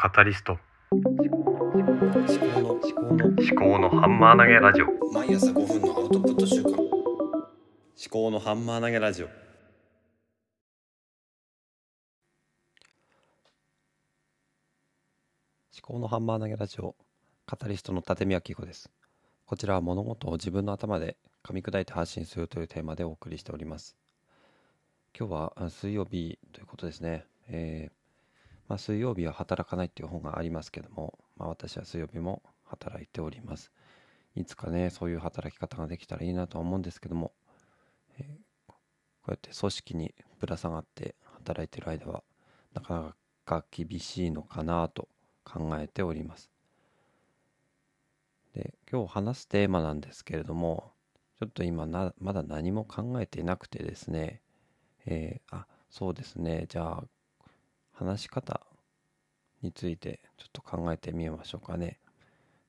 カタリスト。思考の思考の思考のハンマー投げラジオ。毎朝5分のアウトプット週間思考のハンマー投げラジオ。思考のハンマー投げラジオカタリストの立見明子です。こちらは物事を自分の頭で噛み砕いて発信するというテーマでお送りしております。今日はあ水曜日ということですね、えーまあ、水曜日は働かないっていう本がありますけども、まあ、私は水曜日も働いております。いつかねそういう働き方ができたらいいなとは思うんですけども、えこうやって組織にぶら下がって働いてる間はなかなか厳しいのかなと考えております。で今日話すテーマなんですけれどもちょっと今なまだ何も考えていなくてですねえーあそうですねじゃあ話し方についてちょっと考えてみましょうかね。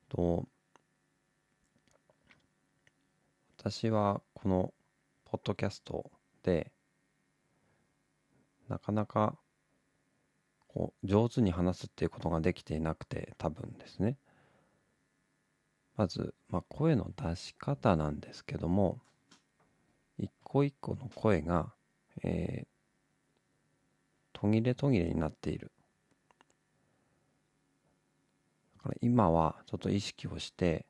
と私はこのポッドキャストでなかなかこう上手に話すっていうことができていなくて多分ですね。まず、まあ、声の出し方なんですけども一個一個の声が、えー途切れ途切れになっている。だから今はちょっと意識をして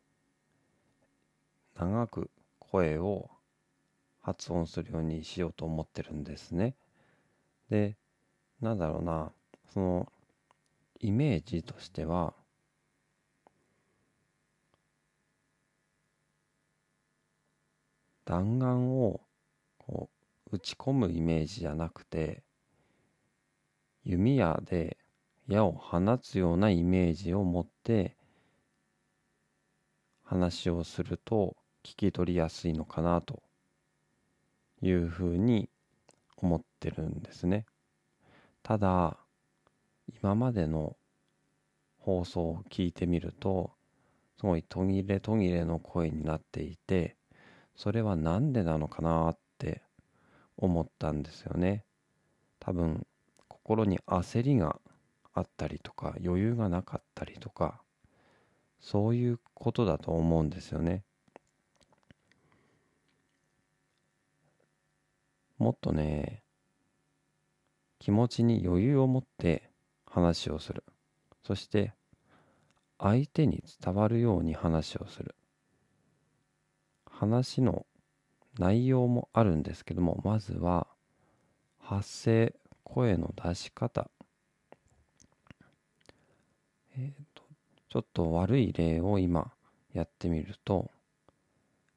長く声を発音するようにしようと思ってるんですね。で、なんだろうな、そのイメージとしては弾丸をこう打ち込むイメージじゃなくて弓矢で矢を放つようなイメージを持って話をすると聞き取りやすいのかなというふうに思ってるんですね。ただ今までの放送を聞いてみるとすごい途切れ途切れの声になっていてそれは何でなのかなって思ったんですよね。多分心に焦りがあったりとか余裕がなかったりとかそういうことだと思うんですよね。もっとね気持ちに余裕を持って話をするそして相手に伝わるように話をする話の内容もあるんですけどもまずは発声声の出し方。えっ、とちょっと悪い例を今やってみると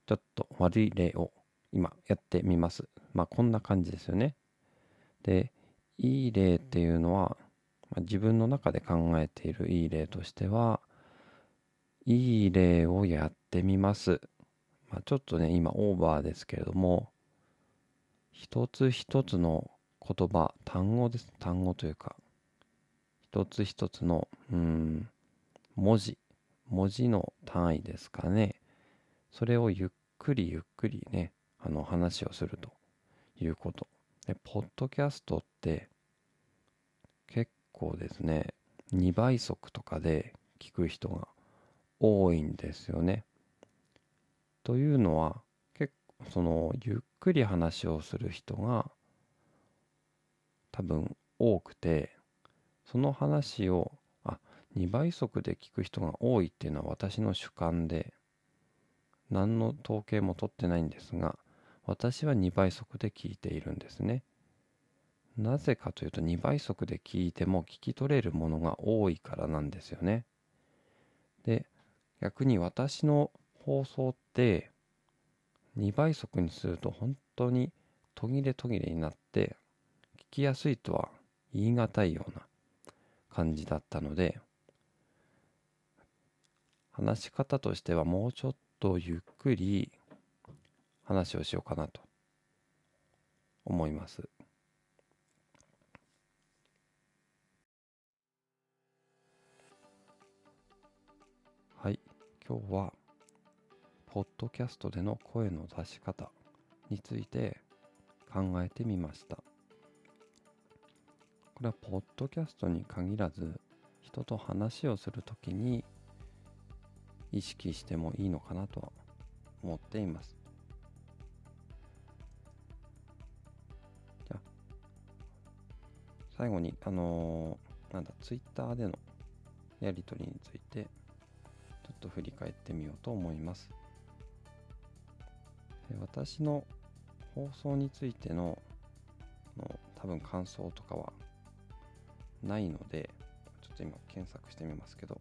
ちょっと悪い例を今やってみます。まあこんな感じですよね。でいい例っていうのは、まあ、自分の中で考えているいい例としてはいい例をやってみます、まあ、ちょっとね今オーバーですけれども一つ一つの言葉単語です単語というか一つ一つのうん文字文字の単位ですかね。それをゆっくりゆっくりねあの話をするということ。でポッドキャストって結構ですね2倍速とかで聞く人が多いんですよね。というのは結構そのゆっくり話をする人が多分多くてその話をあ2倍速で聞く人が多いっていうのは私の主観で何の統計も取ってないんですが私は2倍速で聞いているんですね。なぜかというと2倍速で聞いても聞き取れるものが多いからなんですよね。で逆に私の放送って2倍速にすると本当に途切れ途切れになってきやすいとは言い難いような感じだったので話し方としてはもうちょっとゆっくり話をしようかなと思います。はい、今日はポッドキャストでの声の出し方について考えてみました。これはポッドキャストに限らず人と話をするときに意識してもいいのかなとは思っています。じゃあ最後にあのーなんだツイッターでのやり取りについてちょっと振り返ってみようと思います。私の放送についてのの多分感想とかはないのでちょっと今検索してみますけど。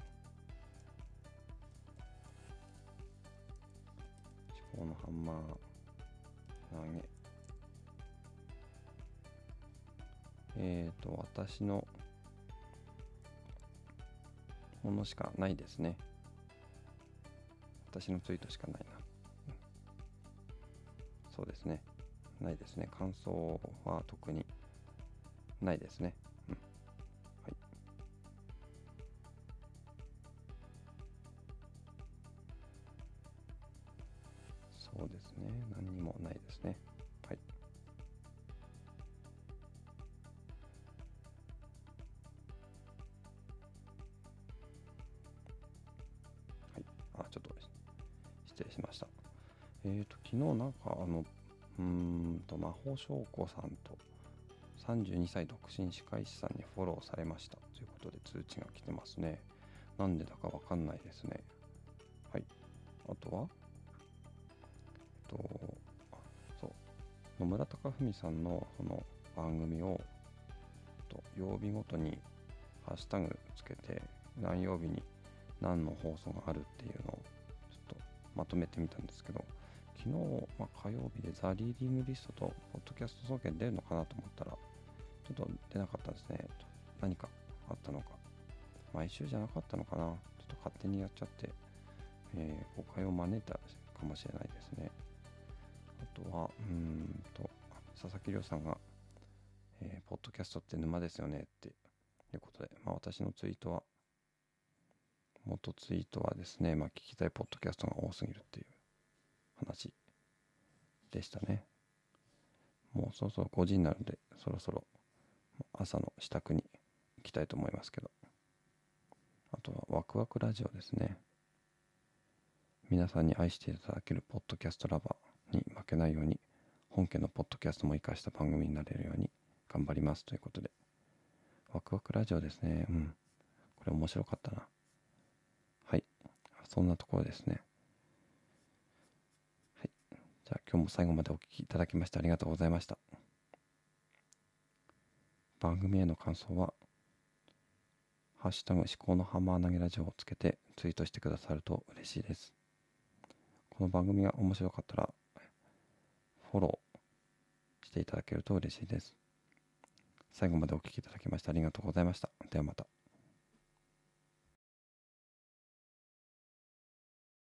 思考のハンマー。投げ。えっ、ー、と私のものしかないですね。私のツイートしかないな、そうですね。ないですね。感想は特にないですね。そうですね。何にもないですね。はい。はい。あちょっと失礼しました。えーと昨日なんかあのうんと魔法将子さんと32歳独身歯科医師さんにフォローされました。ということで通知が来てますね。なんでだかわかんないですね。はい。あとはとそう。野村貴文さんのその番組をと曜日ごとにハッシュタグつけて何曜日に何の放送があるっていうのをちょっとまとめてみたんですけど昨日、まあ、火曜日でザ・リーディングリストとポッドキャスト総研出るのかなと思ったらちょっと出なかったですね。何かあったのか。毎週じゃなかったのかな。ちょっと勝手にやっちゃって、えー誤解を招いたかもしれないですね。とはうんと佐々木亮さんが、えーポッドキャストって沼ですよねっていうことで、まあ、私のツイートは元ツイートはですね、まあ、聞きたいポッドキャストが多すぎるっていう話でしたね。もうそろそろ5時になるので、そろそろ朝の支度に行きたいと思いますけど。あとはワクワクラジオですね。皆さんに愛していただけるポッドキャストラバーに負けないように、本家のポッドキャストも活かした番組になれるように頑張りますということで。ワクワクラジオですね。うん。これ面白かったな。はい。そんなところですね。はい。じゃあ今日も最後までお聞きいただきましてありがとうございました。番組への感想は、ハッシュタグ思考のハンマー投げラジオをつけてツイートしてくださると嬉しいです。この番組が面白かったら、フォローしていただけると嬉しいです。最後までお聴きいただきましてありがとうございました。ではまた。